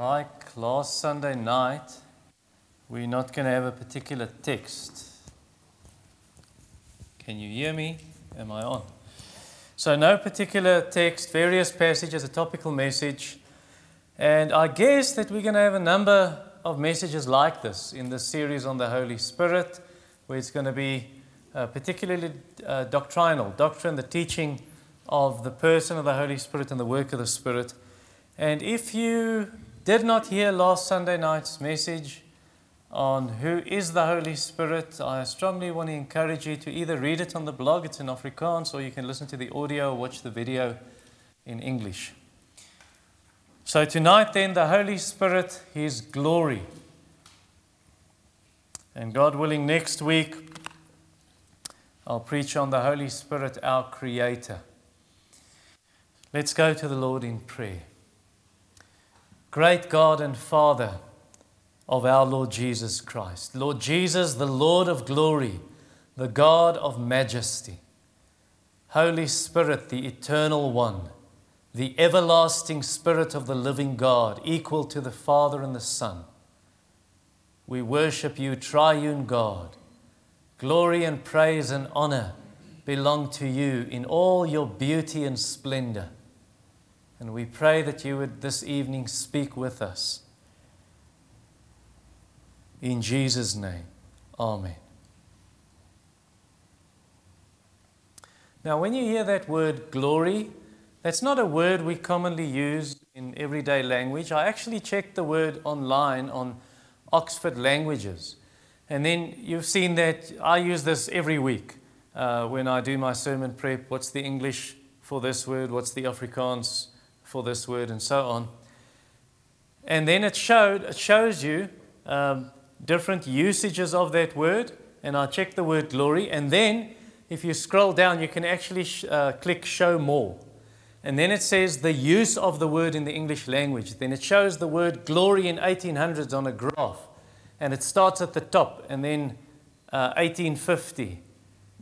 Like last Sunday night, we're not going to have a particular text. Can you hear me? Am I on? So, no particular text, various passages, a topical message. And I guess that we're going to have a number of messages like this in this series on the Holy Spirit, where it's going to be uh, particularly uh, doctrinal doctrine, the teaching of the person of the Holy Spirit and the work of the Spirit. And if you did not hear last Sunday night's message on who is the Holy Spirit, I strongly want to encourage you to either read it on the blog, it's in Afrikaans, or you can listen to the audio or watch the video in English. So, tonight, then, the Holy Spirit, His glory. And God willing, next week, I'll preach on the Holy Spirit, our Creator. Let's go to the Lord in prayer. Great God and Father of our Lord Jesus Christ, Lord Jesus, the Lord of glory, the God of majesty, Holy Spirit, the eternal one, the everlasting Spirit of the living God, equal to the Father and the Son. We worship you, triune God. Glory and praise and honor belong to you in all your beauty and splendor. And we pray that you would this evening speak with us. In Jesus' name, Amen. Now, when you hear that word glory, that's not a word we commonly use in everyday language. I actually checked the word online on Oxford Languages. And then you've seen that I use this every week uh, when I do my sermon prep. What's the English for this word? What's the Afrikaans for this word, and so on. And then it showed it shows you um, different usages of that word. And I checked the word glory, and then if you scroll down, you can actually sh- uh, click show more. And then it says the use of the word in the English language. Then it shows the word glory in 1800s on a graph. And it starts at the top, and then uh, 1850.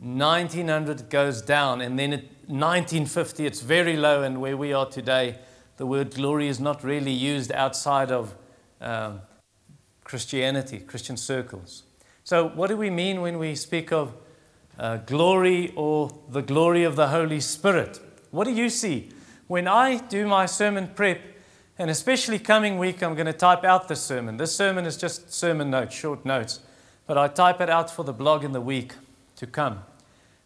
1900 goes down, and then it 1950, it's very low, and where we are today, the word glory is not really used outside of um, Christianity, Christian circles. So, what do we mean when we speak of uh, glory or the glory of the Holy Spirit? What do you see? When I do my sermon prep, and especially coming week, I'm going to type out the sermon. This sermon is just sermon notes, short notes, but I type it out for the blog in the week to come.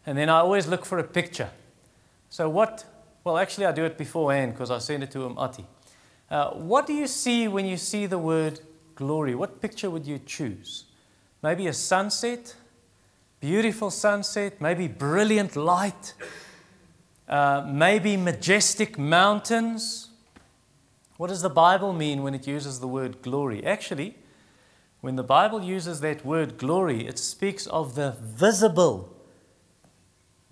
And then I always look for a picture. So, what, well, actually, I do it beforehand because I send it to Umati. Uh, what do you see when you see the word glory? What picture would you choose? Maybe a sunset, beautiful sunset, maybe brilliant light, uh, maybe majestic mountains. What does the Bible mean when it uses the word glory? Actually, when the Bible uses that word glory, it speaks of the visible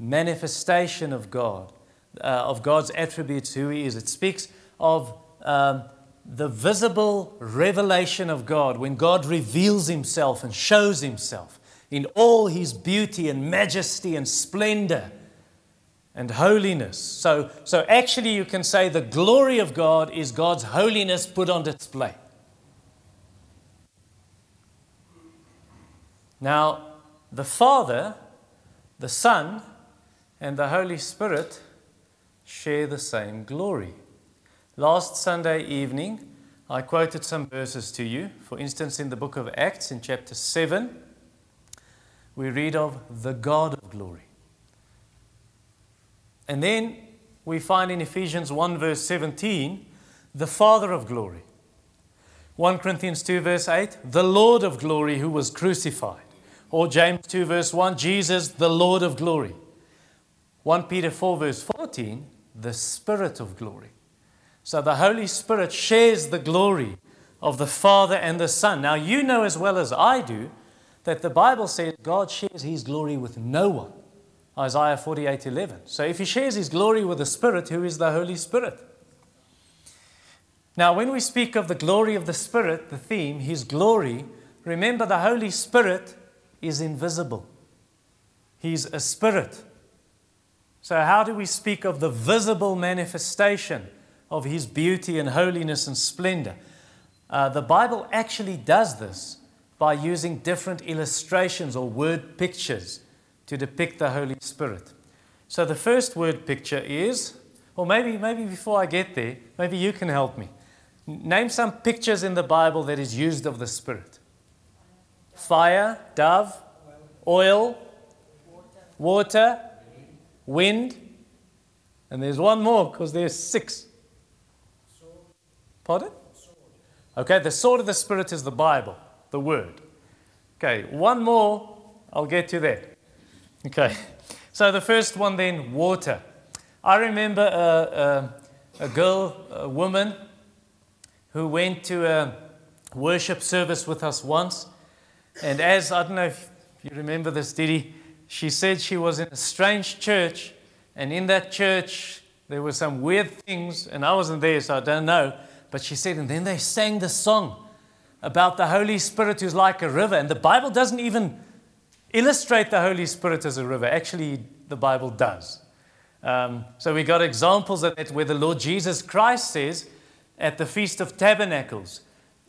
manifestation of God, uh, of God's attributes, who He is. It speaks of um, the visible revelation of God, when God reveals Himself and shows Himself in all His beauty and majesty and splendor and holiness. So, so actually, you can say the glory of God is God's holiness put on display. Now, the Father, the Son, and the Holy Spirit share the same glory. Last Sunday evening, I quoted some verses to you. For instance, in the book of Acts, in chapter 7, we read of the God of glory. And then we find in Ephesians 1, verse 17, the Father of glory. 1 Corinthians 2, verse 8, the Lord of glory who was crucified. Or James 2, verse 1, Jesus, the Lord of glory. 1 Peter 4, verse 14, the Spirit of glory. So the Holy Spirit shares the glory of the Father and the Son. Now, you know as well as I do that the Bible says God shares his glory with no one. Isaiah 48 11. So, if he shares his glory with the Spirit, who is the Holy Spirit? Now, when we speak of the glory of the Spirit, the theme, his glory, remember the Holy Spirit is invisible. He's a spirit. So, how do we speak of the visible manifestation of His beauty and holiness and splendor? Uh, the Bible actually does this by using different illustrations or word pictures to depict the Holy Spirit. So the first word picture is, or maybe, maybe before I get there, maybe you can help me. Name some pictures in the Bible that is used of the Spirit fire, dove, oil, water, wind, and there's one more because there's six. Pardon? Okay, the sword of the Spirit is the Bible, the Word. Okay, one more, I'll get to that. Okay, so the first one then, water. I remember a, a, a girl, a woman, who went to a worship service with us once. And as, I don't know if you remember this, Didi, she said she was in a strange church, and in that church there were some weird things, and I wasn't there, so I don't know. But she said, and then they sang the song about the Holy Spirit who's like a river. And the Bible doesn't even illustrate the Holy Spirit as a river. Actually, the Bible does. Um, so we got examples of that where the Lord Jesus Christ says at the Feast of Tabernacles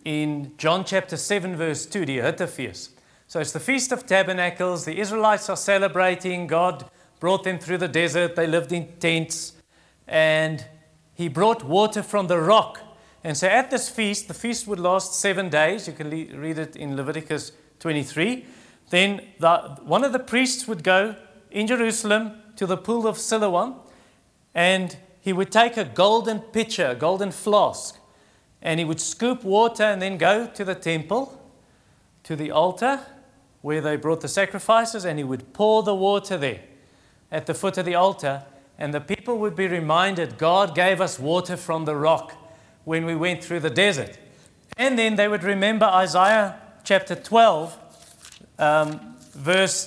in John chapter 7, verse 2, the Huttefees. So it's the Feast of Tabernacles. The Israelites are celebrating. God brought them through the desert. They lived in tents. And He brought water from the rock and so at this feast, the feast would last seven days. You can le- read it in Leviticus 23. Then the, one of the priests would go in Jerusalem to the pool of Siloam, and he would take a golden pitcher, a golden flask, and he would scoop water and then go to the temple, to the altar where they brought the sacrifices, and he would pour the water there at the foot of the altar. And the people would be reminded God gave us water from the rock when we went through the desert. And then they would remember Isaiah chapter 12, um, verse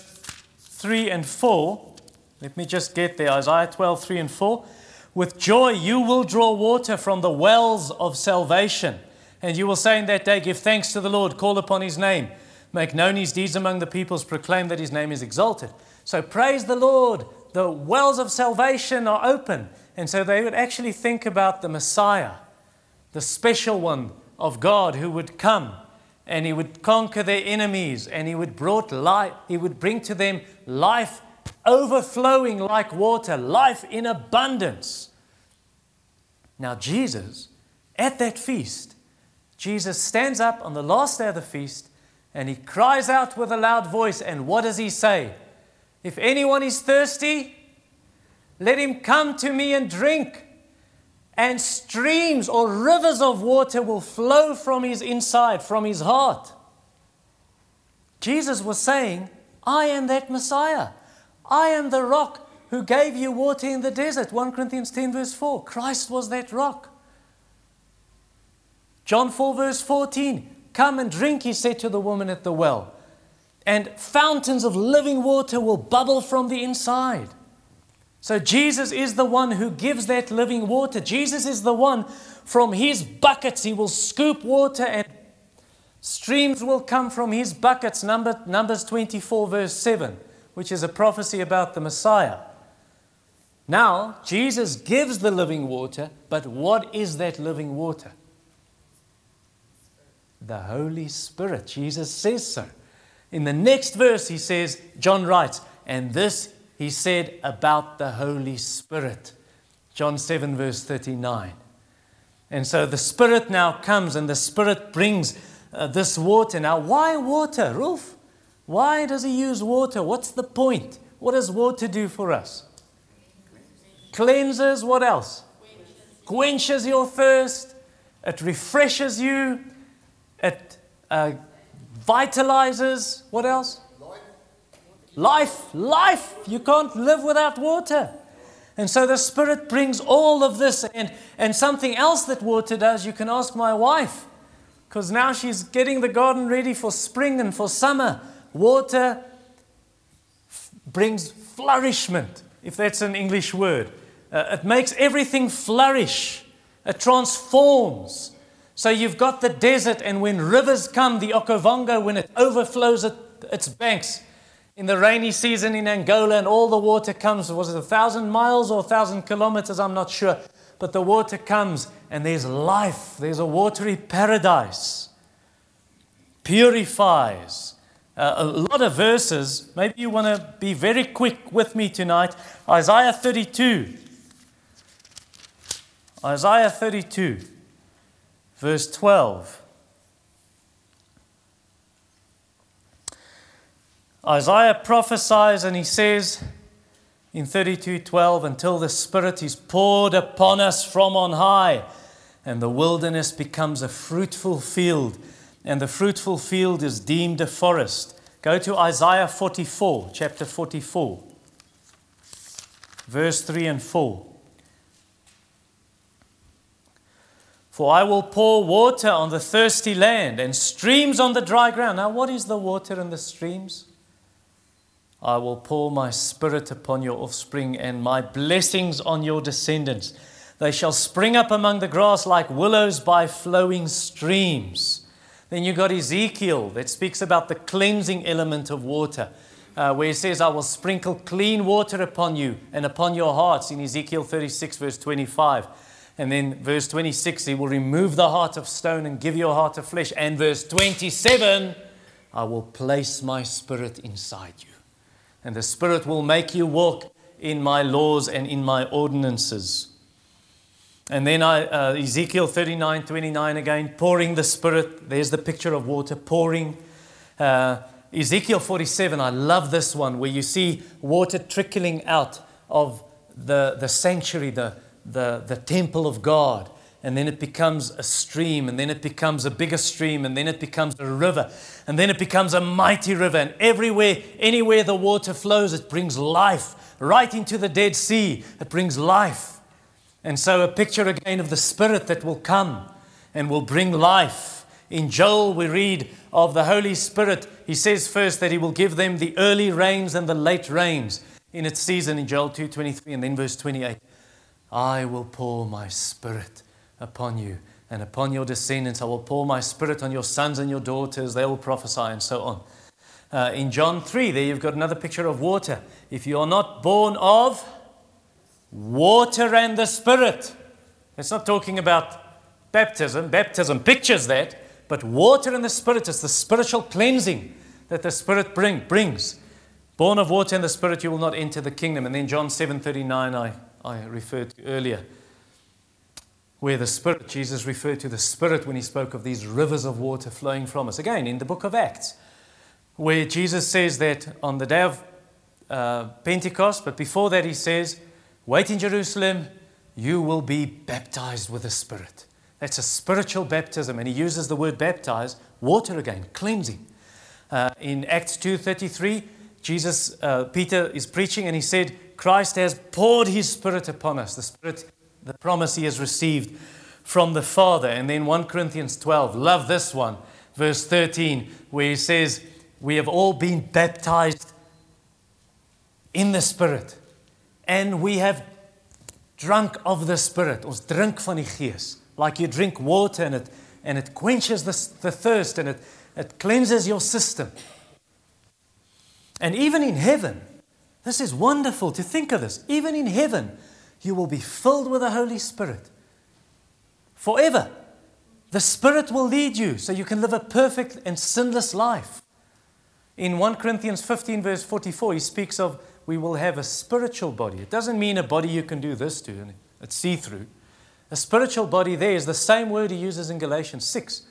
3 and 4. Let me just get there. Isaiah 12, 3 and 4. With joy you will draw water from the wells of salvation. And you will say in that day, Give thanks to the Lord, call upon his name, make known his deeds among the peoples, proclaim that his name is exalted. So praise the Lord. The wells of salvation are open. And so they would actually think about the Messiah the special one of God who would come and he would conquer their enemies and he would brought life he would bring to them life overflowing like water life in abundance now jesus at that feast jesus stands up on the last day of the feast and he cries out with a loud voice and what does he say if anyone is thirsty let him come to me and drink and streams or rivers of water will flow from his inside, from his heart. Jesus was saying, I am that Messiah. I am the rock who gave you water in the desert. 1 Corinthians 10, verse 4. Christ was that rock. John 4, verse 14. Come and drink, he said to the woman at the well, and fountains of living water will bubble from the inside. So Jesus is the one who gives that living water. Jesus is the one from his buckets. He will scoop water and streams will come from his buckets. Number, Numbers 24, verse 7, which is a prophecy about the Messiah. Now, Jesus gives the living water, but what is that living water? The Holy Spirit. Jesus says so. In the next verse, he says, John writes, and this he said about the Holy Spirit. John 7, verse 39. And so the Spirit now comes and the Spirit brings uh, this water. Now, why water, Rolf? Why does he use water? What's the point? What does water do for us? Cleanses, what else? Quenches your thirst. It refreshes you. It uh, vitalizes. What else? Life, life. You can't live without water. And so the Spirit brings all of this. And, and something else that water does, you can ask my wife, because now she's getting the garden ready for spring and for summer. Water f- brings flourishment, if that's an English word. Uh, it makes everything flourish, it transforms. So you've got the desert, and when rivers come, the Okavango, when it overflows its banks, in the rainy season in Angola and all the water comes, was it a thousand miles or a thousand kilometers? I'm not sure. but the water comes and there's life. There's a watery paradise. Purifies. Uh, a lot of verses. Maybe you want to be very quick with me tonight. Isaiah 32. Isaiah 32, verse 12. Isaiah prophesies and he says in 32:12 until the spirit is poured upon us from on high and the wilderness becomes a fruitful field and the fruitful field is deemed a forest. Go to Isaiah 44, chapter 44. Verse 3 and 4. For I will pour water on the thirsty land and streams on the dry ground. Now, what is the water and the streams? I will pour my spirit upon your offspring and my blessings on your descendants. They shall spring up among the grass like willows by flowing streams. Then you got Ezekiel that speaks about the cleansing element of water, uh, where he says, I will sprinkle clean water upon you and upon your hearts in Ezekiel 36, verse 25. And then verse 26, he will remove the heart of stone and give you a heart of flesh. And verse 27, I will place my spirit inside you and the Spirit will make you walk in my laws and in my ordinances. And then I, uh, Ezekiel 39 29 again, pouring the Spirit. There's the picture of water pouring. Uh, Ezekiel 47, I love this one, where you see water trickling out of the, the sanctuary, the, the, the temple of God and then it becomes a stream, and then it becomes a bigger stream, and then it becomes a river, and then it becomes a mighty river. And everywhere, anywhere the water flows, it brings life. Right into the Dead Sea, it brings life. And so, a picture again of the Spirit that will come and will bring life. In Joel, we read of the Holy Spirit. He says first that He will give them the early rains and the late rains in its season in Joel 2:23, and then verse 28. I will pour my Spirit upon you and upon your descendants. I will pour my spirit on your sons and your daughters. They will prophesy, and so on. Uh, in John 3, there you've got another picture of water. If you are not born of water and the Spirit, it's not talking about baptism. Baptism pictures that, but water and the Spirit is the spiritual cleansing that the Spirit bring, brings. Born of water and the Spirit, you will not enter the kingdom. And then John 7:39, I, I referred to earlier where the Spirit, Jesus referred to the Spirit when he spoke of these rivers of water flowing from us. Again, in the book of Acts, where Jesus says that on the day of uh, Pentecost, but before that, he says, Wait in Jerusalem, you will be baptized with the Spirit. That's a spiritual baptism, and he uses the word baptize, water again, cleansing. Uh, in Acts 2:33, Jesus, uh, Peter is preaching, and he said, Christ has poured his Spirit upon us. The Spirit the promise he has received from the Father. And then 1 Corinthians 12, love this one, verse 13, where he says, We have all been baptized in the Spirit, and we have drunk of the Spirit. Ons drink van die Gees. Like you drink water and it, and it quenches the, the thirst and it, it cleanses your system. And even in heaven, this is wonderful to think of this. Even in heaven, you will be filled with the Holy Spirit forever. The Spirit will lead you so you can live a perfect and sinless life. In 1 Corinthians 15, verse 44, he speaks of we will have a spiritual body. It doesn't mean a body you can do this to, and it's see through. A spiritual body there is the same word he uses in Galatians 6,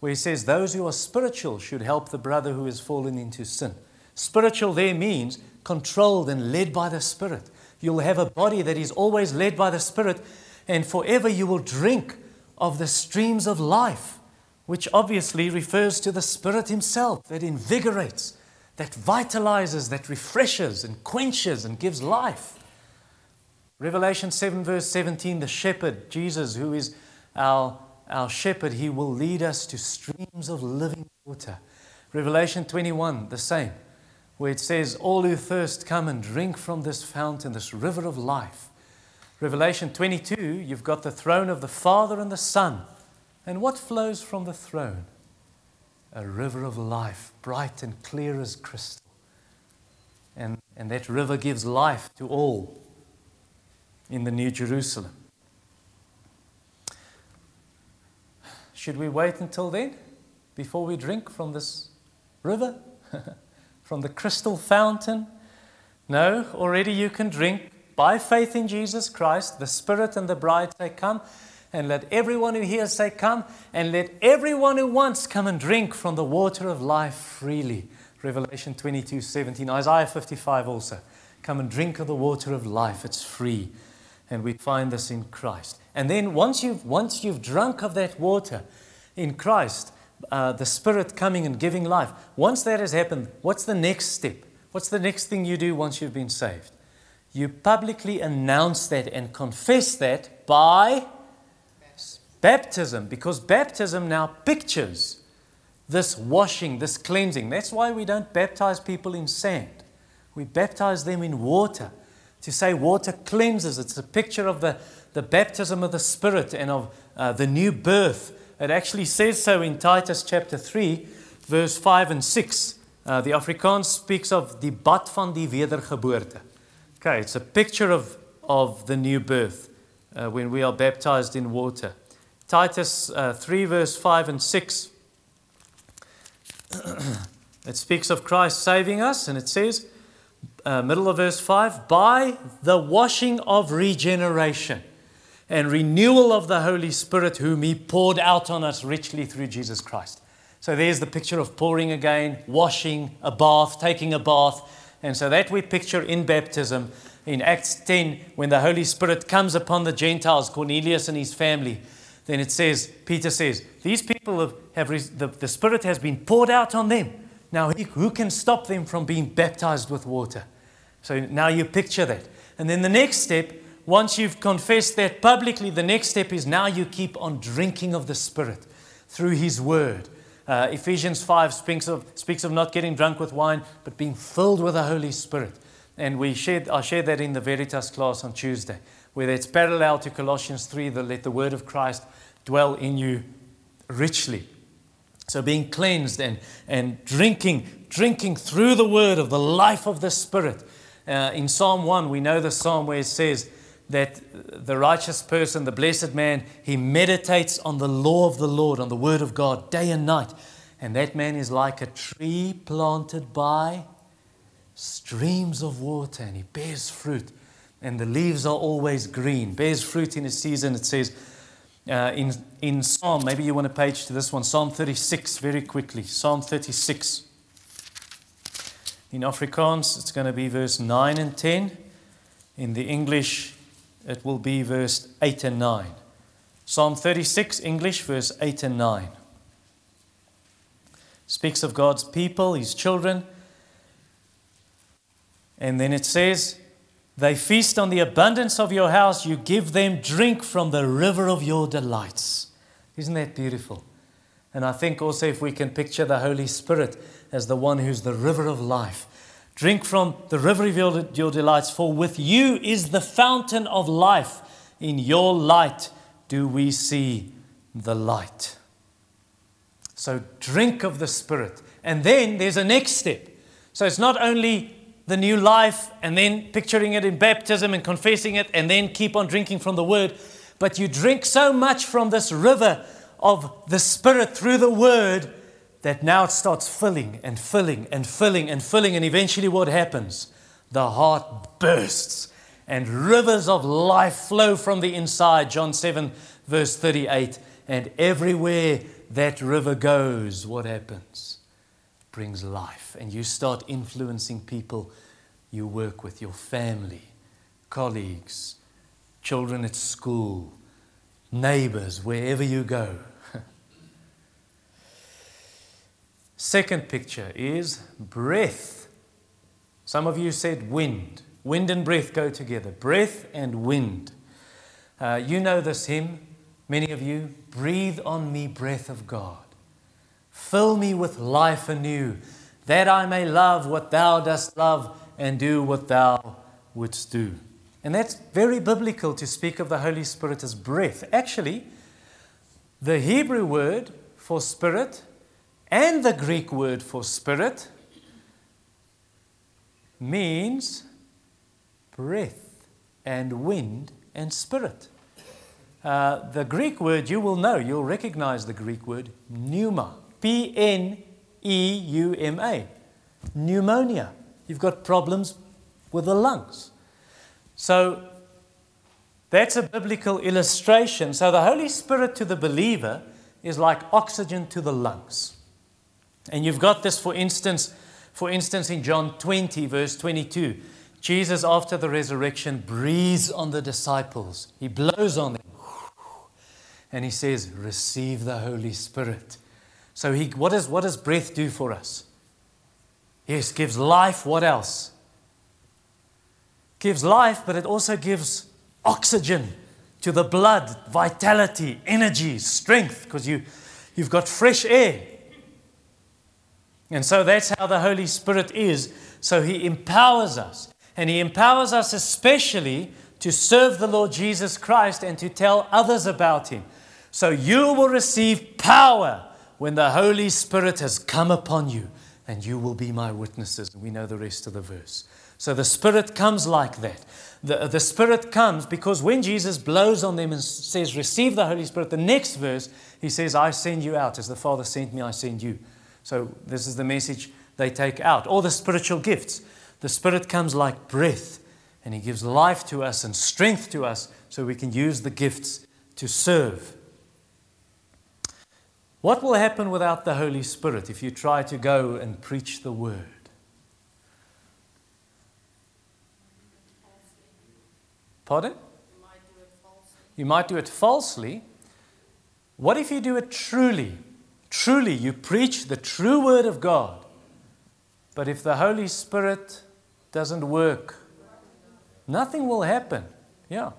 where he says, Those who are spiritual should help the brother who has fallen into sin. Spiritual there means controlled and led by the Spirit. You'll have a body that is always led by the Spirit, and forever you will drink of the streams of life, which obviously refers to the Spirit Himself that invigorates, that vitalizes, that refreshes and quenches and gives life. Revelation 7, verse 17 the shepherd, Jesus, who is our, our shepherd, he will lead us to streams of living water. Revelation 21, the same where it says, All who thirst, come and drink from this fountain, this river of life. Revelation 22, you've got the throne of the Father and the Son. And what flows from the throne? A river of life, bright and clear as crystal. And, and that river gives life to all in the New Jerusalem. Should we wait until then before we drink from this river? from the crystal fountain? No, already you can drink by faith in Jesus Christ. The Spirit and the bride say, Come. And let everyone who hears say, Come. And let everyone who wants come and drink from the water of life freely. Revelation 22 17. Isaiah 55 also. Come and drink of the water of life. It's free. And we find this in Christ. And then once you've, once you've drunk of that water in Christ, uh, the Spirit coming and giving life, once that has happened, what's the next step? What's the next thing you do once you've been saved? You publicly announce that and confess that by baptism, because baptism now pictures this washing, this cleansing. That's why we don't baptize people in sand. We baptize them in water. To say water cleanses, it's a picture of the, the baptism of the Spirit and of uh, the new birth. It actually says so in Titus chapter 3, verse 5 and 6. Uh, the Afrikaans speaks of the bad van die wedergeboorte. Okay, it's a picture of, of the new birth uh, when we are baptized in water. Titus uh, 3, verse 5 and 6. it speaks of Christ saving us, and it says, uh, middle of verse 5, by the washing of regeneration and renewal of the Holy Spirit, whom He poured out on us richly through Jesus Christ. So there's the picture of pouring again, washing, a bath, taking a bath. And so that we picture in baptism in Acts 10 when the Holy Spirit comes upon the Gentiles, Cornelius and his family. Then it says, Peter says, These people have, have the, the Spirit has been poured out on them. Now, who can stop them from being baptized with water? So now you picture that. And then the next step, once you've confessed that publicly, the next step is now you keep on drinking of the Spirit through His Word. Uh, Ephesians 5 speaks of, speaks of not getting drunk with wine, but being filled with the Holy Spirit. And we shared, I shared that in the Veritas class on Tuesday, where it's parallel to Colossians 3 that let the Word of Christ dwell in you richly. So being cleansed and, and drinking, drinking through the word of the life of the Spirit. Uh, in Psalm 1, we know the psalm where it says that the righteous person, the blessed man, he meditates on the law of the Lord, on the word of God, day and night. And that man is like a tree planted by streams of water, and he bears fruit. And the leaves are always green, bears fruit in a season, it says uh, in, in Psalm, maybe you want to page to this one, Psalm 36, very quickly. Psalm 36. In Afrikaans, it's going to be verse 9 and 10. In the English, it will be verse 8 and 9. Psalm 36, English, verse 8 and 9. Speaks of God's people, his children. And then it says, they feast on the abundance of your house. You give them drink from the river of your delights. Isn't that beautiful? And I think also if we can picture the Holy Spirit as the one who's the river of life. Drink from the river of your, delights, for with you is the fountain of life. In your light do we see the light. So drink of the Spirit. And then there's a next step. So it's not only the new life and then picturing it in baptism and confessing it and then keep on drinking from the word. But you drink so much from this river of the Spirit through the word that now it starts filling and filling and filling and filling. And eventually, what happens? The heart bursts and rivers of life flow from the inside. John 7, verse 38. And everywhere that river goes, what happens? brings life, and you start influencing people you work with, your family, colleagues, children at school, neighbors, wherever you go. Second picture is breath. Some of you said wind. Wind and breath go together. Breath and wind. Uh, you know this hymn, many of you. Breathe on me, breath of God. Fill me with life anew, that I may love what thou dost love and do what thou wouldst do. And that's very biblical to speak of the Holy Spirit as breath. Actually, the Hebrew word for spirit and the Greek word for spirit means breath and wind and spirit. uh, the Greek word, you will know, you'll recognize the Greek word pneuma. P N E U M A. Pneumonia. You've got problems with the lungs. So that's a biblical illustration. So the Holy Spirit to the believer is like oxygen to the lungs. And you've got this, for instance, for instance, in John 20, verse 22. Jesus, after the resurrection, breathes on the disciples. He blows on them. And he says, Receive the Holy Spirit. So, he, what, is, what does breath do for us? Yes, gives life. What else? Gives life, but it also gives oxygen to the blood, vitality, energy, strength, because you, you've got fresh air. And so that's how the Holy Spirit is. So he empowers us. And he empowers us especially to serve the Lord Jesus Christ and to tell others about him. So you will receive power when the Holy Spirit has come upon you, and you will be my witnesses. We know the rest of the verse. So the Spirit comes like that. The, the Spirit comes because when Jesus blows on them and says, Receive the Holy Spirit, the next verse, he says, I send you out. As the Father sent me, I send you. So this is the message they take out. All the spiritual gifts. The Spirit comes like breath, and He gives life to us and strength to us so we can use the gifts to serve. What will happen without the Holy Spirit if you try to go and preach the Word? Pardon? You might do it falsely. What if you do it truly? Truly, you preach the true Word of God. But if the Holy Spirit doesn't work, nothing will happen. Yeah.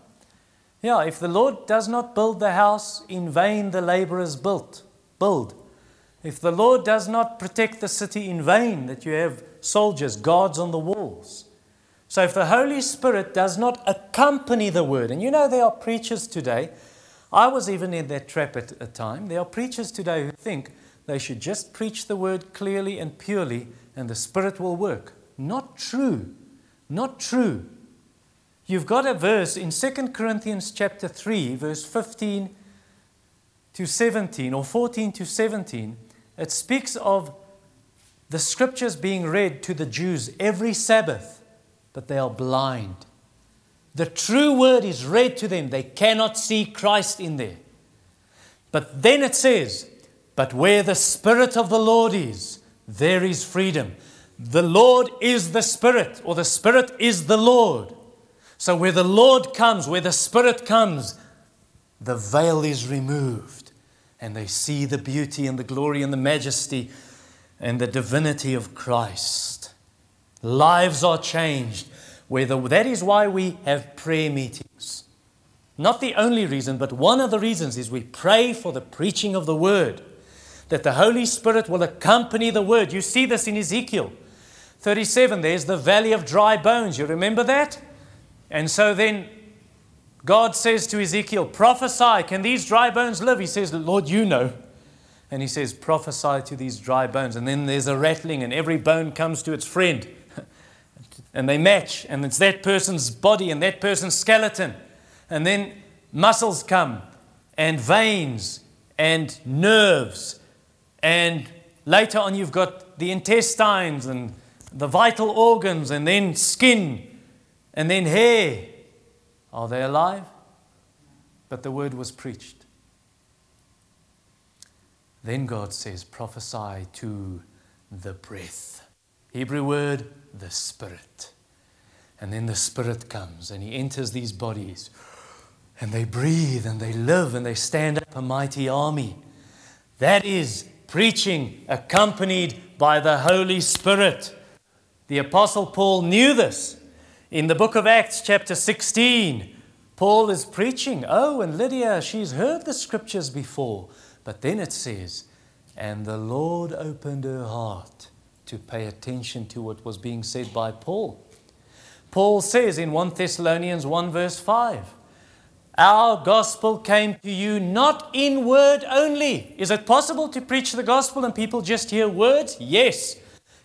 Yeah, if the Lord does not build the house, in vain the laborers built, build. If the Lord does not protect the city in vain, that you have soldiers, guards on the walls. So if the Holy Spirit does not accompany the word, and you know there are preachers today, I was even in that trap at a time. There are preachers today who think they should just preach the word clearly and purely, and the Spirit will work. Not true. Not true. You've got a verse in 2 Corinthians chapter 3, verse 15 to 17, or 14 to 17. It speaks of the scriptures being read to the Jews every Sabbath, but they are blind. The true word is read to them. They cannot see Christ in there. But then it says, But where the Spirit of the Lord is, there is freedom. The Lord is the Spirit, or the Spirit is the Lord. So where the Lord comes, where the Spirit comes, the veil is removed, and they see the beauty and the glory and the majesty and the divinity of Christ. Lives are changed. Where the, that is why we have prayer meetings. Not the only reason, but one of the reasons is we pray for the preaching of the word, that the Holy Spirit will accompany the word. You see this in Ezekiel. 37, there's the valley of dry bones. You remember that? And so then God says to Ezekiel, Prophesy, can these dry bones live? He says, Lord, you know. And he says, Prophesy to these dry bones. And then there's a rattling, and every bone comes to its friend. And they match, and it's that person's body and that person's skeleton. And then muscles come, and veins, and nerves. And later on, you've got the intestines and the vital organs, and then skin, and then hair. Are they alive? But the word was preached. Then God says, prophesy to the breath. Hebrew word, the Spirit. And then the Spirit comes and He enters these bodies. And they breathe and they live and they stand up a mighty army. That is preaching accompanied by the Holy Spirit. The Apostle Paul knew this. In the book of Acts, chapter 16, Paul is preaching. Oh, and Lydia, she's heard the scriptures before. But then it says, and the Lord opened her heart to pay attention to what was being said by Paul. Paul says in 1 Thessalonians 1, verse 5, Our gospel came to you not in word only. Is it possible to preach the gospel and people just hear words? Yes.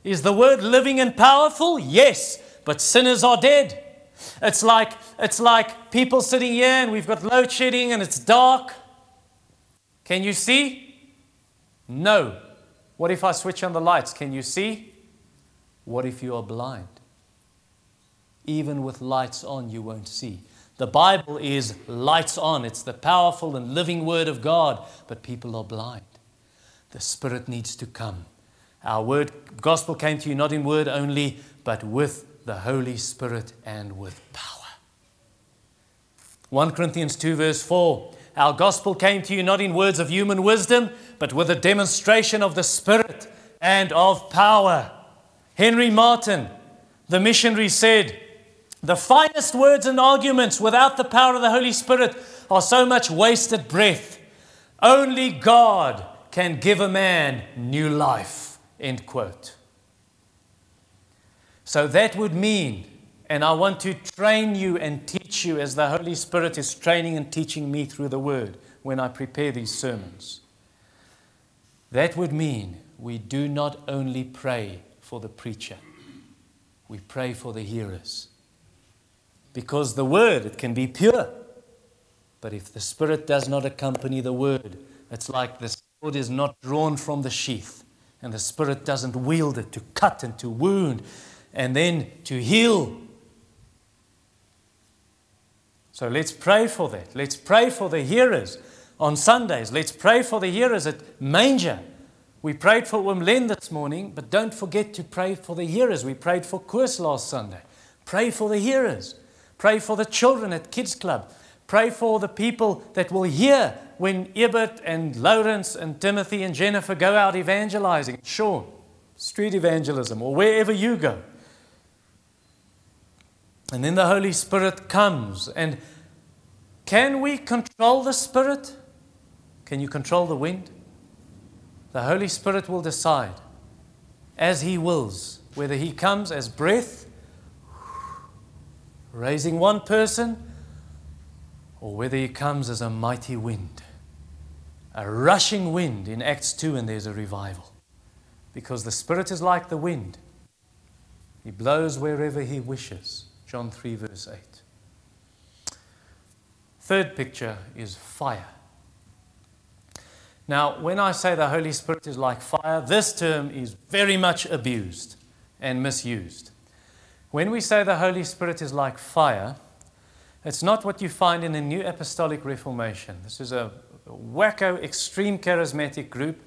Is the word living and powerful? Yes. But sinners are dead. It's like, it's like people sitting here and we've got load shedding and it's dark. Can you see? No. What if I switch on the lights? Can you see? What if you are blind? Even with lights on, you won't see. The Bible is lights on. It's the powerful and living Word of God, but people are blind. The Spirit needs to come. Our word gospel came to you not in word only, but with the Holy Spirit and with power. 1 Corinthians 2, verse 4. Our gospel came to you not in words of human wisdom, but with a demonstration of the Spirit and of power. Henry Martyn, the missionary, said, The finest words and arguments without the power of the Holy Spirit are so much wasted breath. Only God can give a man new life. End quote. So that would mean, and I want to train you and teach you as the Holy Spirit is training and teaching me through the Word when I prepare these sermons. That would mean we do not only pray for the preacher, we pray for the hearers. Because the word, it can be pure. But if the Spirit does not accompany the word, it's like the sword is not drawn from the sheath, and the Spirit doesn't wield it to cut and to wound and then to heal. So let's pray for that. Let's pray for the hearers on Sundays. Let's pray for the hearers at Manger. We prayed for Wimlen this morning, but don't forget to pray for the hearers. We prayed for Koos last Sunday. Pray for the hearers. Pray for the children at Kids Club. Pray for the people that will hear when Ebert and Lawrence and Timothy and Jennifer go out evangelizing. Sure, street evangelism or wherever you go. And then the Holy Spirit comes. And can we control the Spirit? Can you control the wind? The Holy Spirit will decide as He wills whether He comes as breath, raising one person, or whether He comes as a mighty wind, a rushing wind in Acts 2, and there's a revival. Because the Spirit is like the wind, He blows wherever He wishes. John 3, verse 8. Third picture is fire. Now, when I say the Holy Spirit is like fire, this term is very much abused and misused. When we say the Holy Spirit is like fire, it's not what you find in the New Apostolic Reformation. This is a wacko, extreme charismatic group.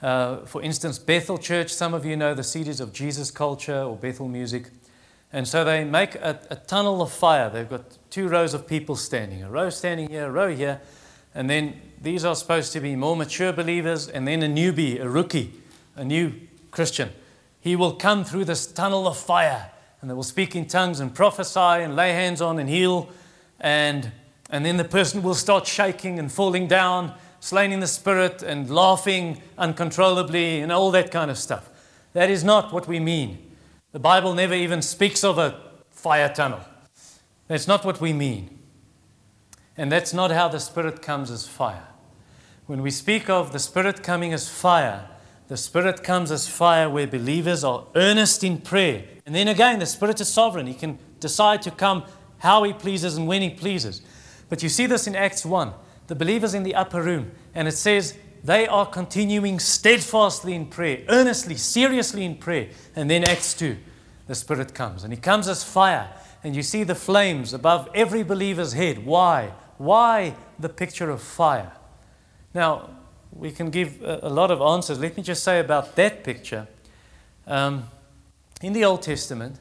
Uh, for instance, Bethel Church, some of you know the Seeds of Jesus culture or Bethel music. And so they make a, a, tunnel of fire. They've got two rows of people standing, a row standing here, a row here. And then these are supposed to be more mature believers, and then a newbie, a rookie, a new Christian. He will come through this tunnel of fire, and they will speak in tongues and prophesy and lay hands on and heal. And, and then the person will start shaking and falling down, slain in the spirit, and laughing uncontrollably, and all that kind of stuff. That is not what we mean. The Bible never even speaks of a fire tunnel. That's not what we mean. And that's not how the Spirit comes as fire. When we speak of the Spirit coming as fire, the Spirit comes as fire where believers are earnest in prayer. And then again, the Spirit is sovereign. He can decide to come how He pleases and when He pleases. But you see this in Acts 1. The believers in the upper room, and it says they are continuing steadfastly in prayer, earnestly, seriously in prayer. And then Acts 2, the Spirit comes. And He comes as fire. And you see the flames above every believer's head. Why? Why the picture of fire? Now, we can give a, lot of answers. Let me just say about that picture. Um, in the Old Testament,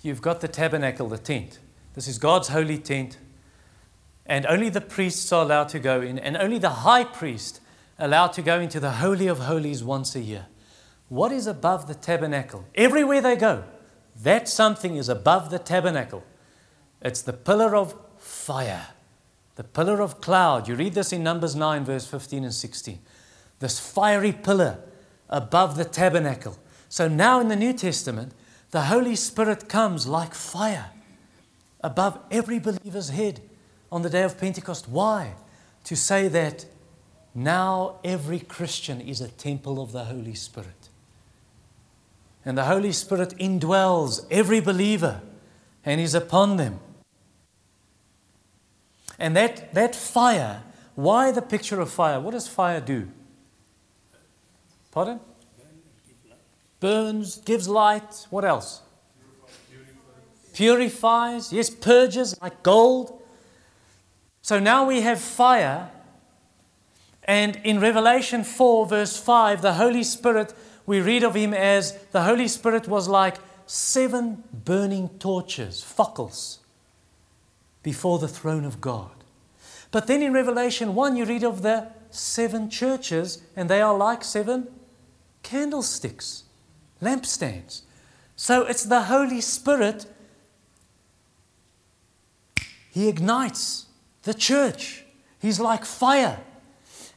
you've got the tabernacle, the tent. This is God's holy tent. And only the priests are allowed to go in, and only the high priest allowed to go into the Holy of Holies once a year. What is above the tabernacle? Everywhere they go, that something is above the tabernacle. It's the pillar of fire, the pillar of cloud. You read this in Numbers 9, verse 15 and 16. This fiery pillar above the tabernacle. So now in the New Testament, the Holy Spirit comes like fire above every believer's head on the day of Pentecost. Why? To say that now every Christian is a temple of the Holy Spirit. And the Holy Spirit indwells every believer. and is upon them. And that, that fire, why the picture of fire? What does fire do? Pardon? Burns, gives light. What else? Purifies. Yes, purges like gold. So now we have fire. And in Revelation 4, verse 5, the Holy Spirit, we read of him as the Holy Spirit was like seven burning torches, fakkels, before the throne of God. But then in Revelation 1, you read of the seven churches, and they are like seven candlesticks, lampstands. So it's the Holy Spirit. He ignites the church. He's like fire.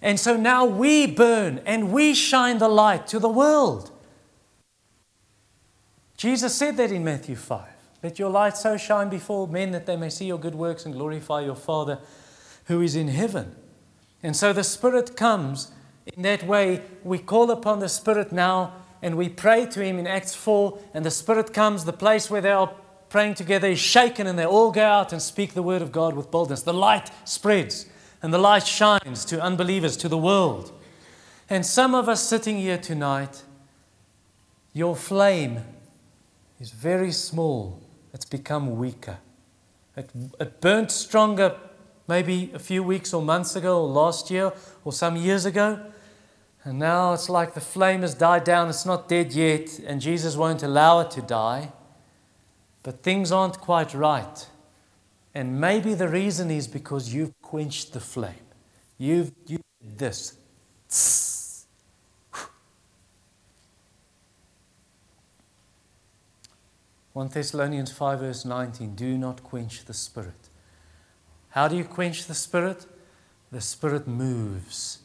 And so now we burn and we shine the light to the world. Jesus said that in Matthew 5. Let your light so shine before men that they may see your good works and glorify your Father who is in heaven. And so the Spirit comes in that way. We call upon the Spirit now and we pray to Him in Acts 4, and the Spirit comes, the place where they are praying together is shaken, and they all go out and speak the word of God with boldness. The light spreads, and the light shines to unbelievers, to the world. And some of us sitting here tonight, your flame is very small. It's become weaker. It, it burnt stronger maybe a few weeks or months ago, or last year, or some years ago. And now it's like the flame has died down. It's not dead yet, and Jesus won't allow it to die. But things aren't quite right. And maybe the reason is because you've quenched the flame. You've, you did this. 1 Thessalonians 5, verse 19 do not quench the Spirit. How do you quench the Spirit? The Spirit moves.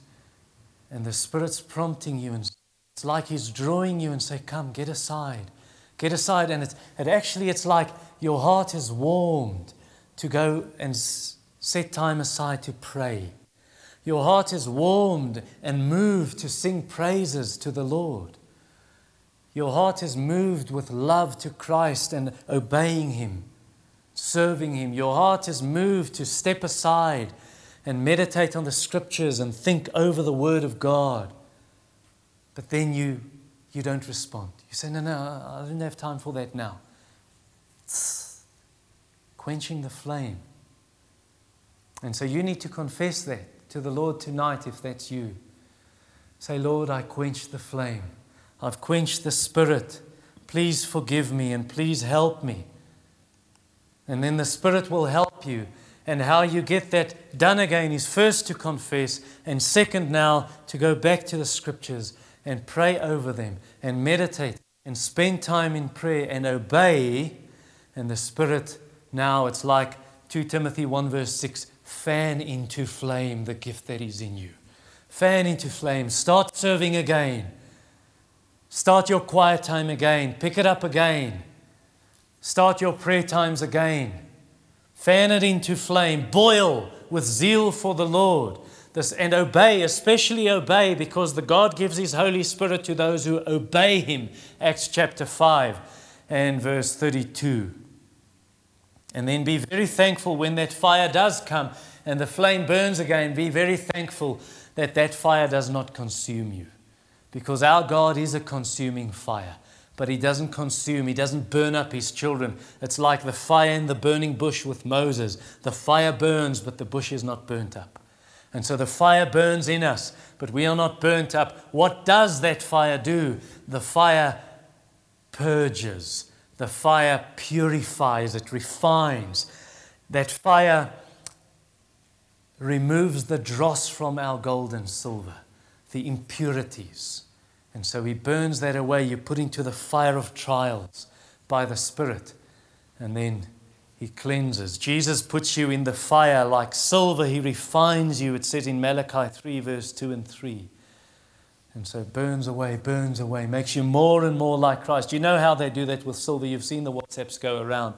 And the Spirit's prompting you, and it's like He's drawing you and say, Come, get aside. Get aside. And, it's, and actually, it's like your heart is warmed to go and set time aside to pray. Your heart is warmed and moved to sing praises to the Lord. Your heart is moved with love to Christ and obeying Him, serving Him. Your heart is moved to step aside and meditate on the scriptures and think over the Word of God. But then you, you don't respond. You say, No, no, I don't have time for that now. Quenching the flame. And so you need to confess that to the Lord tonight if that's you. Say, Lord, I quench the flame. I've quenched the Spirit. Please forgive me and please help me. And then the Spirit will help you. And how you get that done again is first to confess, and second, now to go back to the Scriptures and pray over them and meditate and spend time in prayer and obey. And the Spirit, now it's like 2 Timothy 1 verse 6 fan into flame the gift that is in you. Fan into flame. Start serving again. Start your quiet time again. Pick it up again. Start your prayer times again. Fan it into flame. Boil with zeal for the Lord. This, and obey, especially obey, because the God gives His Holy Spirit to those who obey Him. Acts chapter 5 and verse 32. And then be very thankful when that fire does come and the flame burns again. Be very thankful that that fire does not consume you. Because our God is a consuming fire. But He doesn't consume, He doesn't burn up His children. It's like the fire in the burning bush with Moses. The fire burns, but the bush is not burnt up. And so the fire burns in us, but we are not burnt up. What does that fire do? The fire purges, the fire purifies, it refines. That fire removes the dross from our gold and silver the impurities. And so he burns that away. You put into the fire of trials by the Spirit, and then he cleanses. Jesus puts you in the fire like silver. He refines you, it says in Malachi 3, verse 2 and 3. And so burns away, burns away, makes you more and more like Christ. You know how they do that with silver. You've seen the WhatsApps go around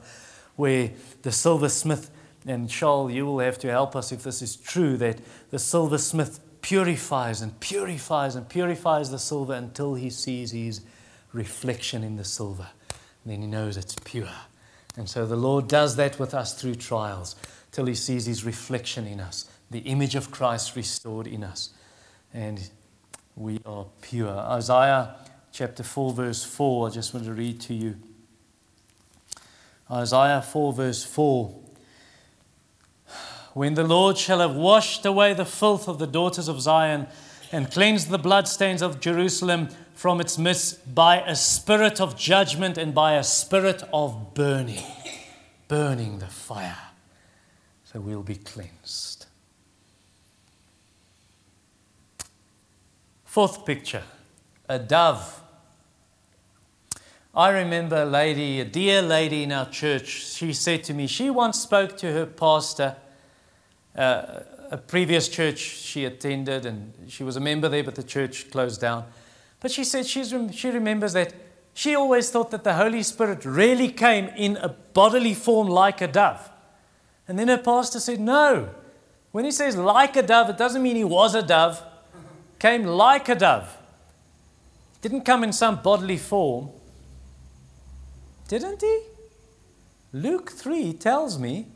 where the silversmith, and Charles, you will have to help us if this is true, that the silversmith purifies and purifies and purifies the silver until he sees his reflection in the silver. And then he knows it's pure. And so the Lord does that with us through trials till he sees his reflection in us, the image of Christ restored in us. And we are pure. Isaiah chapter 4, verse 4, I just want to read to you. Isaiah 4, verse 4. When the Lord shall have washed away the filth of the daughters of Zion and cleansed the bloodstains of Jerusalem from its midst by a spirit of judgment and by a spirit of burning, burning the fire. So we'll be cleansed. Fourth picture a dove. I remember a lady, a dear lady in our church, she said to me, she once spoke to her pastor uh, a previous church she attended, and she was a member there, but the church closed down. But she said she's, she remembers that she always thought that the Holy Spirit really came in a bodily form like a dove. And then her pastor said, No. When he says like a dove, it doesn't mean he was a dove, came like a dove. Didn't come in some bodily form. Didn't he? Luke 3 tells me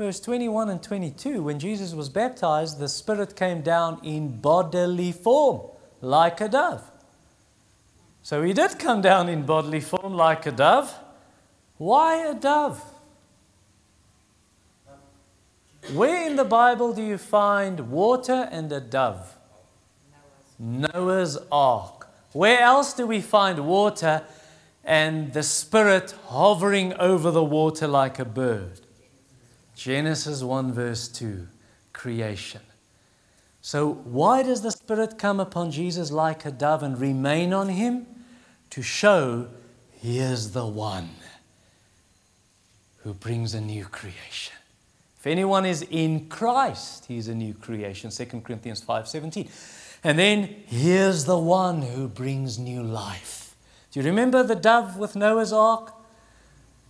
verse 21 and 22, when Jesus was baptized, the Spirit came down in bodily form, like a dove. So he did come down in bodily form like a dove. Why a dove? Where in the Bible do you find water and a dove? Noah's Ark. Where else do we find water and the Spirit hovering over the water like a bird? Genesis 1, verse 2, creation. So, why does the Spirit come upon Jesus like a dove and remain on him? To show he is the one who brings a new creation. If anyone is in Christ, he is a new creation. 2 Corinthians 5:17. And then here's the one who brings new life. Do you remember the dove with Noah's ark?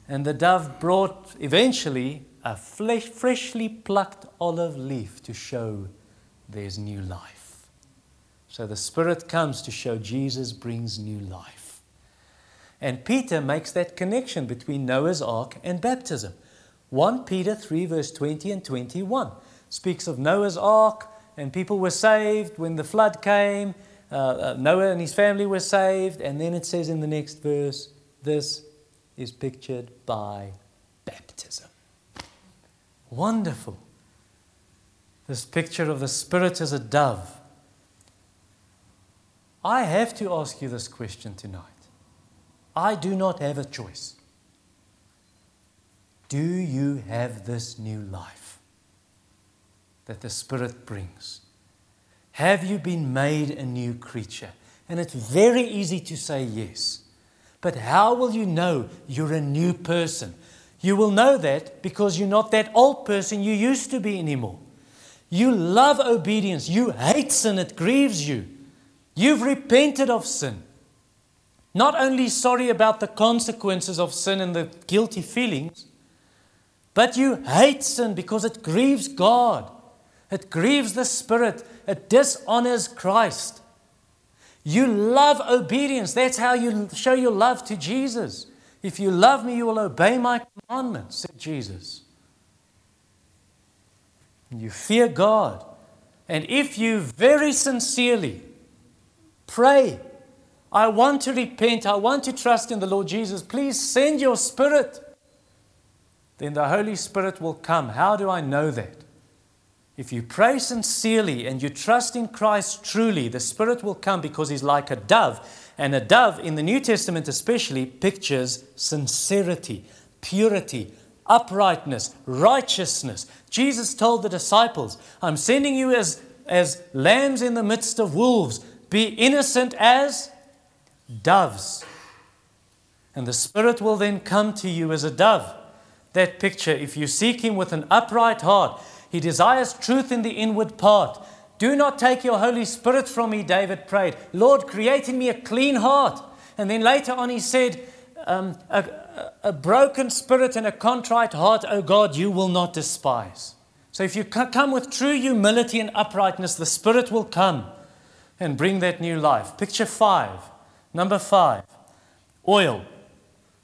And the dove brought eventually a flesh, freshly plucked olive leaf to show there's new life. So the Spirit comes to show Jesus brings new life. And Peter makes that connection between Noah's ark and baptism. 1 Peter 3, verse 20 and 21 speaks of Noah's ark, and people were saved when the flood came. Uh, uh, Noah and his family were saved. And then it says in the next verse, this is pictured by baptism. Wonderful. This picture of the Spirit as a dove. I have to ask you this question tonight. I do not have a choice. Do you have this new life that the Spirit brings? Have you been made a new creature? And it's very easy to say yes. But how will you know you're a new person? You will know that because you're not that old person you used to be anymore. You love obedience. You hate sin. It grieves you. You've repented of sin. Not only sorry about the consequences of sin and the guilty feelings, but you hate sin because it grieves God. It grieves the Spirit. It dishonors Christ. You love obedience. That's how you show your love to Jesus. If you love me, you will obey my commandments, said Jesus. You fear God. And if you very sincerely pray, I want to repent, I want to trust in the Lord Jesus, please send your spirit. Then the Holy Spirit will come. How do I know that? If you pray sincerely and you trust in Christ truly, the Spirit will come because He's like a dove and a dove, in the New Testament especially, pictures sincerity, purity, uprightness, righteousness. Jesus told the disciples, I'm sending you as, as lambs in the midst of wolves. Be innocent as doves. And the Spirit will then come to you as a dove. That picture, if you seek Him with an upright heart, He desires truth in the inward part. Do not take your Holy Spirit from me, David prayed. Lord, create in me a clean heart. And then later on, he said, um, a, a, broken spirit and a contrite heart, O God, you will not despise. So if you come with true humility and uprightness, the Spirit will come and bring that new life. Picture five. Number five, oil.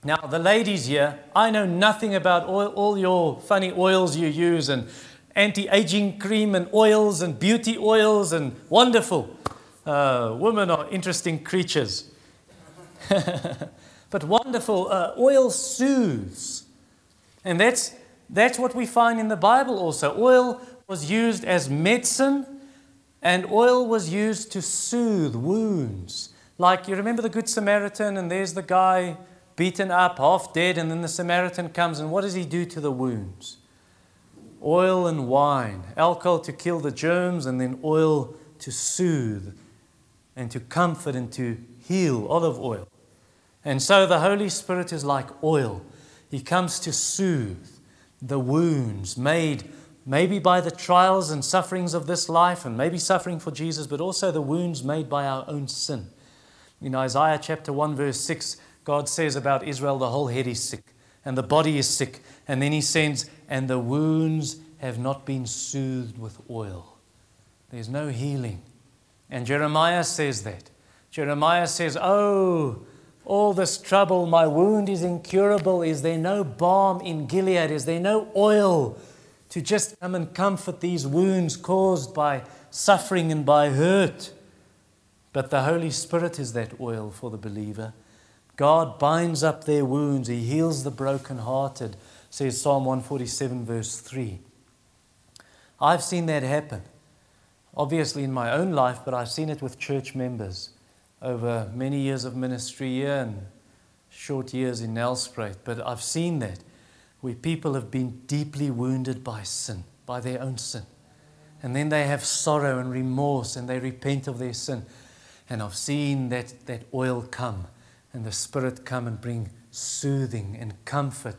Now, the ladies here, I know nothing about oil, all your funny oils you use and anti aging cream and oils and beauty oils and wonderful. Uh, women are interesting creatures. but wonderful. Uh, oil soothes. And that's, that's what we find in the Bible also. Oil was used as medicine, and oil was used to soothe wounds. Like you remember the Good Samaritan, and there's the guy beaten up, half dead, and then the Samaritan comes, and what does he do to the wounds? Oil and wine, alcohol to kill the germs, and then oil to soothe and to comfort and to heal, olive oil. And so the Holy Spirit is like oil. He comes to soothe the wounds made maybe by the trials and sufferings of this life, and maybe suffering for Jesus, but also the wounds made by our own sin. In Isaiah chapter 1, verse 6, God says about Israel, the whole head is sick and the body is sick. And then he sends, and the wounds have not been soothed with oil. There's no healing. And Jeremiah says that. Jeremiah says, Oh, all this trouble, my wound is incurable. Is there no balm in Gilead? Is there no oil to just come and comfort these wounds caused by suffering and by hurt? But the Holy Spirit is that oil for the believer. God binds up their wounds, He heals the brokenhearted, says Psalm 147, verse 3. I've seen that happen, obviously in my own life, but I've seen it with church members over many years of ministry here and short years in Nelspruit. But I've seen that where people have been deeply wounded by sin, by their own sin. And then they have sorrow and remorse and they repent of their sin. And I've seen that, that oil come and the Spirit come and bring soothing and comfort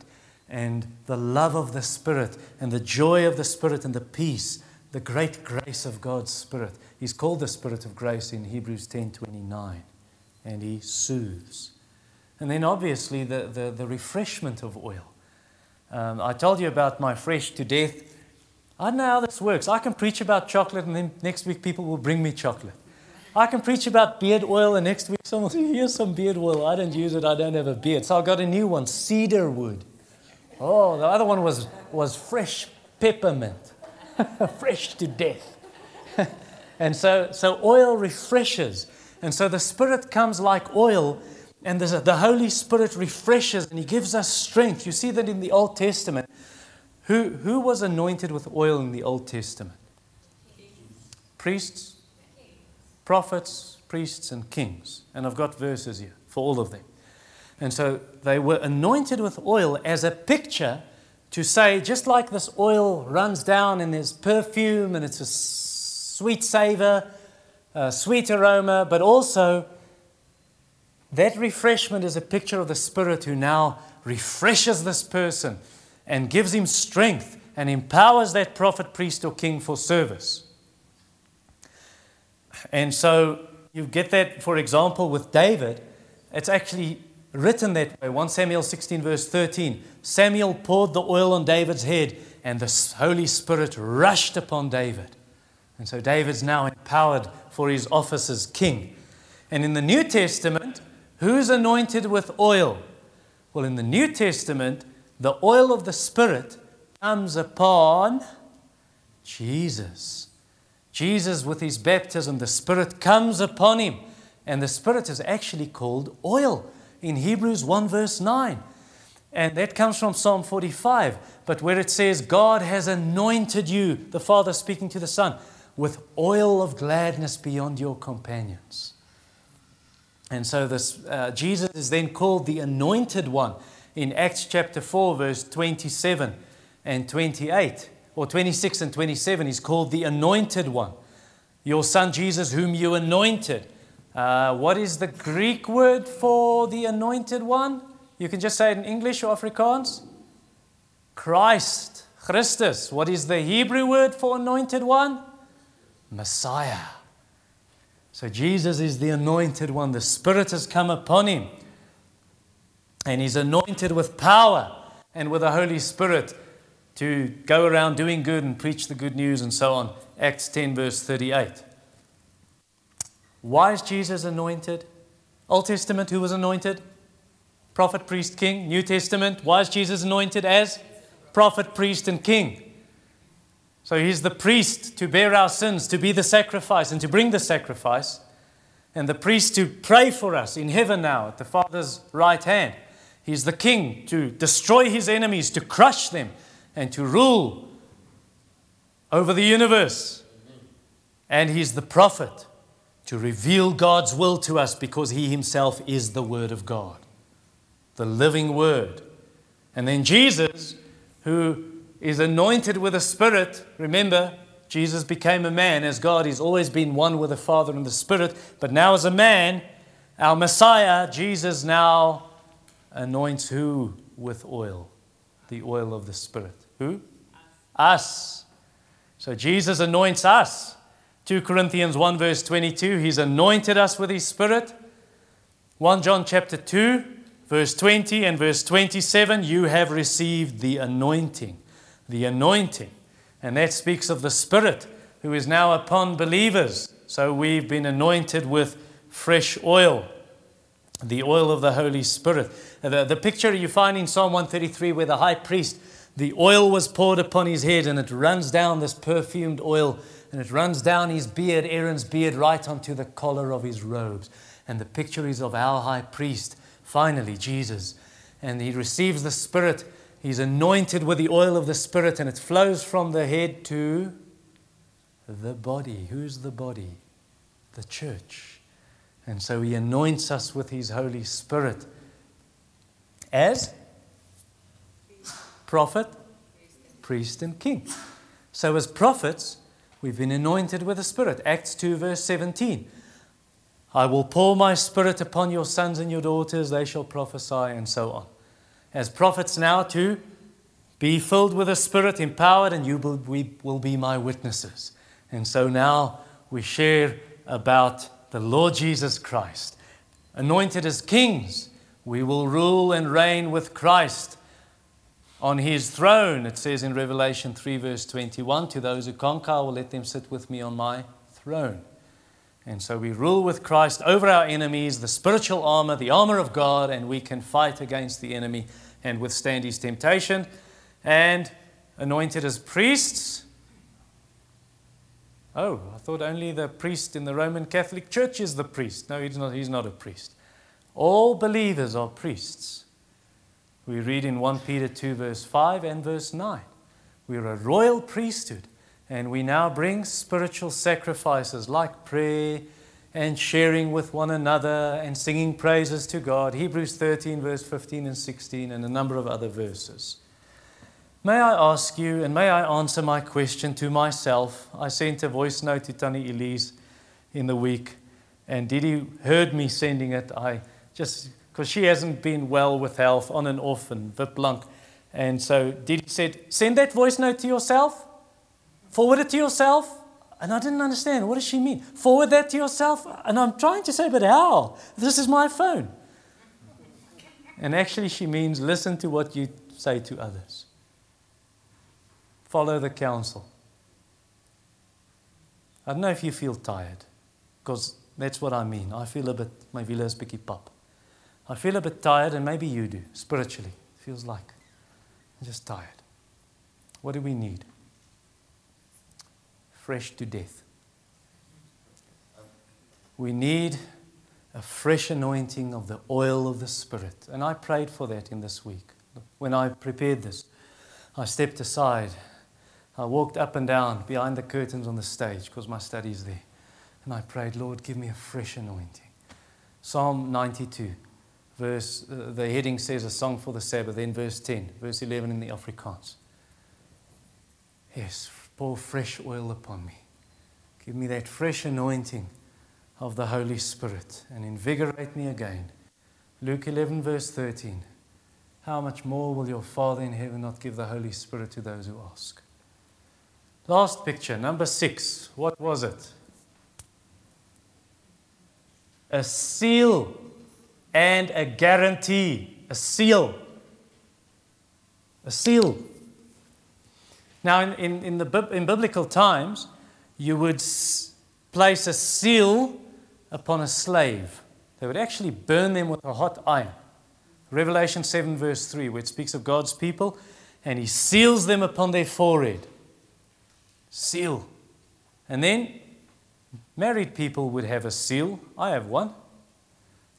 and the love of the Spirit and the joy of the Spirit and the peace, the great grace of God's Spirit. He's called the Spirit of grace in Hebrews 10:29, and he soothes. And then obviously the, the, the refreshment of oil. Um, I told you about my fresh to death. I don't know how this works. I can preach about chocolate, and then next week people will bring me chocolate. I can preach about beard oil, and next week someone will say, Here's some beard oil. I don't use it, I don't have a beard. So I got a new one cedar wood. Oh, the other one was, was fresh peppermint, fresh to death. and so, so oil refreshes. And so the Spirit comes like oil, and the Holy Spirit refreshes and He gives us strength. You see that in the Old Testament. Who, who was anointed with oil in the Old Testament? Priests, prophets, priests, and kings. And I've got verses here for all of them. And so they were anointed with oil as a picture to say, just like this oil runs down and there's perfume and it's a sweet savor, a sweet aroma, but also that refreshment is a picture of the Spirit who now refreshes this person and gives him strength and empowers that prophet, priest, or king for service. And so you get that, for example, with David. It's actually written that way. 1 Samuel 16, verse 13. Samuel poured the oil on David's head, and the Holy Spirit rushed upon David. And so David's now empowered for his office as king. And in the New Testament, who's anointed with oil? Well, in the New Testament, the oil of the Spirit comes upon Jesus. Jesus, with his baptism, the Spirit comes upon him. And the Spirit is actually called oil in Hebrews 1, verse 9. And that comes from Psalm 45. But where it says, God has anointed you, the Father speaking to the Son, with oil of gladness beyond your companions. And so this, uh, Jesus is then called the Anointed One in Acts chapter 4, verse 27 and 28 or 26 and 27, he's called the anointed one. Your son Jesus, whom you anointed. Uh, what is the Greek word for the anointed one? You can just say it in English or Afrikaans. Christ, Christus. What is the Hebrew word for anointed one? Messiah. So Jesus is the anointed one. The Spirit has come upon him. And he's anointed with power and with the Holy Spirit to go around doing good and preach the good news and so on. Acts 10, verse 38. Why is Jesus anointed? Old Testament, who was anointed? prophet, priest, king. New Testament, why is Jesus anointed as prophet, priest, and king? So he's the priest to bear our sins, to be the sacrifice, and to bring the sacrifice. And the priest to pray for us in heaven now at the Father's right hand. He's the king to destroy his enemies, to crush them, and to rule over the universe. And he's the prophet to reveal God's will to us because he himself is the Word of God, the living Word. And then Jesus, who is anointed with the Spirit. Remember, Jesus became a man as God. He's always been one with the Father and the Spirit. But now, as a man, our Messiah, Jesus, now anoints who with oil? The oil of the Spirit. Who? Us. So Jesus anoints us. 2 Corinthians 1, verse 22, He's anointed us with His Spirit. 1 John chapter 2, verse 20 and verse 27, you have received the anointing the anointing. And that speaks of the Spirit who is now upon believers. So we've been anointed with fresh oil, the oil of the Holy Spirit. The, the picture you find in Psalm 133 where the high priest, the oil was poured upon his head and it runs down this perfumed oil and it runs down his beard, Aaron's beard, right onto the collar of his robes. And the picture is of our high priest, finally, Jesus. And he receives the Spirit He's anointed with the oil of the Spirit, and it flows from the head to the body. Who's the body? The church. And so he anoints us with his Holy Spirit as prophet, priest, and king. So, as prophets, we've been anointed with the Spirit. Acts 2, verse 17. I will pour my Spirit upon your sons and your daughters, they shall prophesy, and so on as prophets now too, be filled with the Spirit, empowered, and you will be, will be my witnesses. And so now we share about the Lord Jesus Christ. Anointed as kings, we will rule and reign with Christ on his throne. It says in Revelation 3, verse 21 To those who conquer, I will let them sit with me on my throne. And so we rule with Christ over our enemies, the spiritual armor, the armor of God, and we can fight against the enemy and withstand his temptation. And anointed as priests. Oh, I thought only the priest in the Roman Catholic Church is the priest. No, he's not, he's not a priest. All believers are priests. We read in 1 Peter 2, verse 5 and verse 9. We're a royal priesthood and we now bring spiritual sacrifices like prayer and sharing with one another and singing praises to God. Hebrews 13, verse 15 and 16, and a number of other verses. May I ask you, and may I answer my question to myself? I sent a voice note to Tannie Elise in the week, and Didi heard me sending it. I just, because she hasn't been well with health, on and off, and viplank. And so Didi said, Send that voice note to yourself. Forward it to yourself. And I didn't understand. What does she mean? Forward that to yourself? And I'm trying to say, but how? This is my phone. And actually, she means listen to what you say to others, follow the counsel. I don't know if you feel tired, because that's what I mean. I feel a bit, my villa is picky pop. I feel a bit tired, and maybe you do, spiritually. It feels like I'm just tired. What do we need? fresh to death. We need a fresh anointing of the oil of the Spirit. And I prayed for that in this week. When I prepared this, I stepped aside. I walked up and down behind the curtains on the stage because my study is there. And I prayed, Lord, give me a fresh anointing. Psalm 92, verse, uh, the heading says a song for the Sabbath, then verse 10, verse 11 in the Afrikaans. Yes, Pour fresh oil upon me. Give me that fresh anointing of the Holy Spirit and invigorate me again. Luke 11, verse 13. How much more will your Father in heaven not give the Holy Spirit to those who ask? Last picture, number six. What was it? A seal and a guarantee. A seal. A seal. Now, in, in, in, the, in biblical times, you would s- place a seal upon a slave. They would actually burn them with a hot iron. Revelation 7, verse 3, where it speaks of God's people, and He seals them upon their forehead. Seal. And then married people would have a seal. I have one.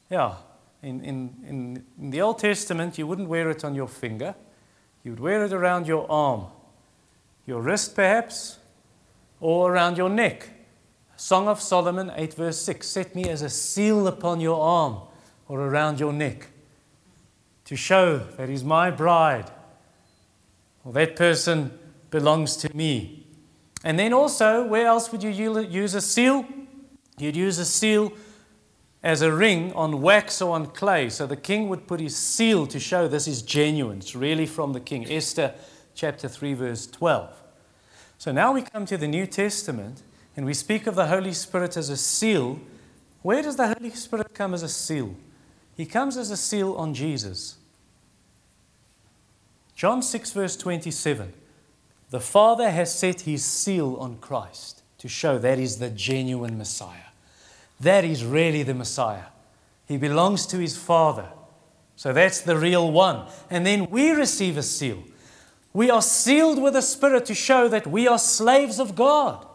Yeah. In, in, in, the Old Testament, you wouldn't wear it on your finger, you would wear it around your arm, your wrist perhaps, or around your neck. Song of Solomon 8, verse 6 Set me as a seal upon your arm or around your neck to show that he's my bride or that person belongs to me. And then also, where else would you use a seal? You'd use a seal as a ring on wax or on clay. So the king would put his seal to show this is genuine. It's really from the king. Esther chapter 3, verse 12. So now we come to the New Testament and we speak of the Holy Spirit as a seal. Where does the Holy Spirit come as a seal? He comes as a seal on Jesus. John 6, verse 27. The Father has set his seal on Christ to show that is the genuine Messiah. That is really the Messiah. He belongs to his Father. So that's the real one. And then we receive a seal. We are sealed with a spirit to show that we are slaves of God.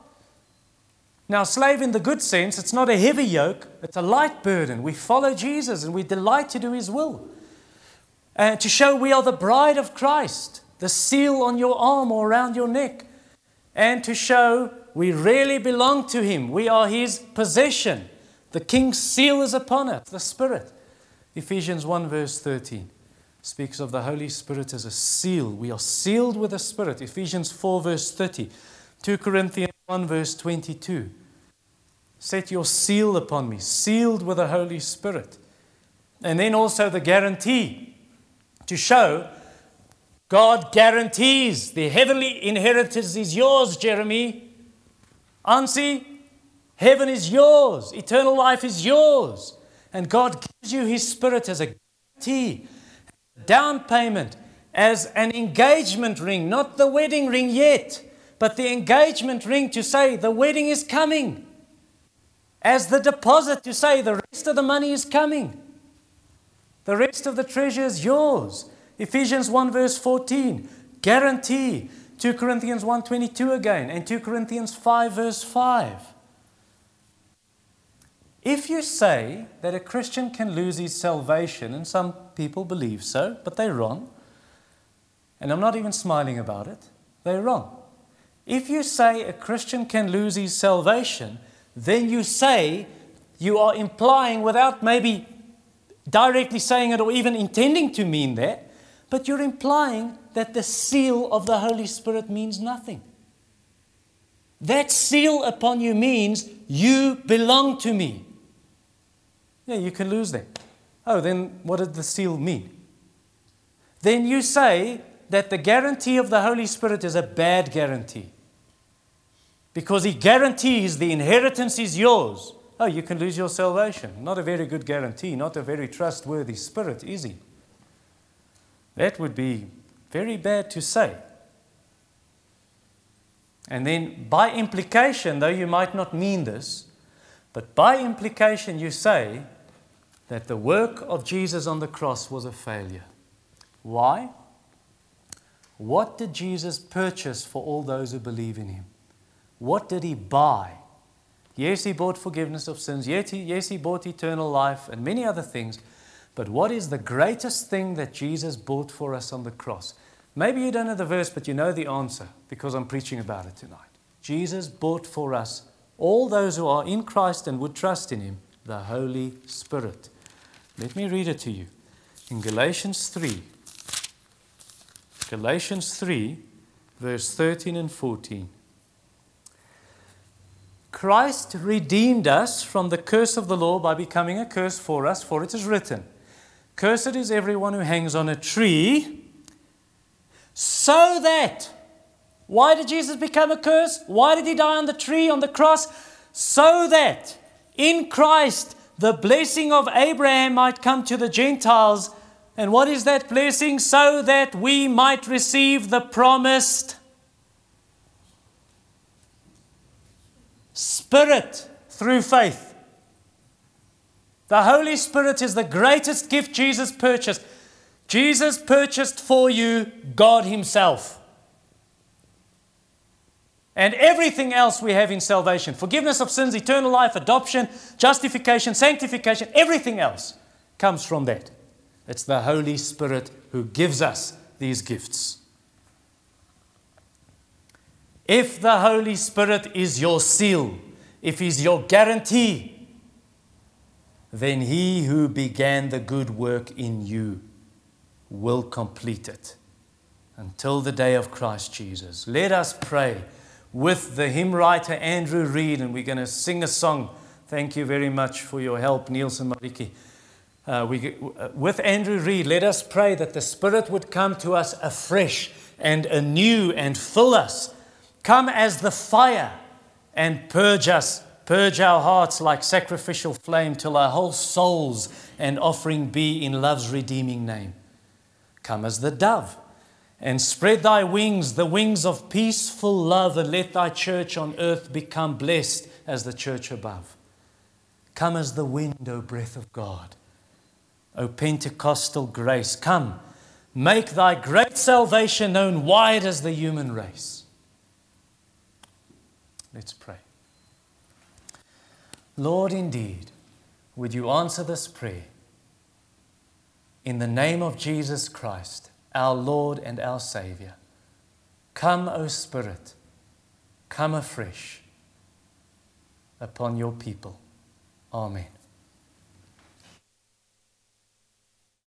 Now, slave in the good sense, it's not a heavy yoke, it's a light burden. We follow Jesus and we delight to do his will. And to show we are the bride of Christ, the seal on your arm or around your neck. And to show we really belong to him, we are his possession. The king's seal is upon it, the Spirit. Ephesians 1, verse 13 speaks of the Holy Spirit as a seal. We are sealed with the Spirit. Ephesians 4, verse 30. 2 Corinthians 1, verse 22. Set your seal upon me, sealed with the Holy Spirit. And then also the guarantee to show God guarantees the heavenly inheritance is yours, Jeremy. Ansi, Heaven is yours, eternal life is yours. And God gives you His Spirit as a guarantee, down payment, as an engagement ring, not the wedding ring yet, but the engagement ring to say the wedding is coming, as the deposit to say the rest of the money is coming. The rest of the treasure is yours. Ephesians 1 verse 14, guarantee. 2 Corinthians 1:22 again and 2 Corinthians 5 verse 5. If you say that a Christian can lose his salvation, and some people believe so, but they're wrong, and I'm not even smiling about it, they're wrong. If you say a Christian can lose his salvation, then you say you are implying, without maybe directly saying it or even intending to mean that, but you're implying that the seal of the Holy Spirit means nothing. That seal upon you means you belong to me. Yeah, you can lose them. Oh, then what did the seal mean? Then you say that the guarantee of the Holy Spirit is a bad guarantee. Because he guarantees the inheritance is yours. Oh, you can lose your salvation. Not a very good guarantee, not a very trustworthy spirit, is he? That would be very bad to say. And then, by implication, though you might not mean this, but by implication, you say that the work of Jesus on the cross was a failure. Why? What did Jesus purchase for all those who believe in him? What did he buy? Yes, he bought forgiveness of sins. Yes he, yes, he bought eternal life and many other things. But what is the greatest thing that Jesus bought for us on the cross? Maybe you don't know the verse, but you know the answer because I'm preaching about it tonight. Jesus bought for us, all those who are in Christ and would trust in him, the Holy Spirit. Let me read it to you. In Galatians 3, Galatians 3, verse 13 and 14. Christ redeemed us from the curse of the law by becoming a curse for us, for it is written, Cursed is everyone who hangs on a tree, so that. Why did Jesus become a curse? Why did he die on the tree, on the cross? So that in Christ the blessing of Abraham might come to the Gentiles. And what is that blessing? So that we might receive the promised Spirit through faith. The Holy Spirit is the greatest gift Jesus purchased. Jesus purchased for you God Himself. And everything else we have in salvation forgiveness of sins, eternal life, adoption, justification, sanctification, everything else comes from that. It's the Holy Spirit who gives us these gifts. If the Holy Spirit is your seal, if He's your guarantee, then He who began the good work in you will complete it until the day of Christ Jesus. Let us pray with the hymn writer Andrew Reed, and we're going to sing a song. Thank you very much for your help, Nielsen Mariki. Uh, we, uh, with Andrew Reed, let us pray that the Spirit would come to us afresh and anew and fill us. Come as the fire and purge us, purge our hearts like sacrificial flame, till our whole souls and offering be in love's redeeming name. Come as the dove and spread thy wings, the wings of peaceful love, and let thy church on earth become blessed as the church above. Come as the wind, O breath of God. O Pentecostal grace, come, make thy great salvation known wide as the human race. Let's pray. Lord, indeed, would you answer this prayer in the name of Jesus Christ, our Lord and our Savior? Come, O Spirit, come afresh upon your people. Amen.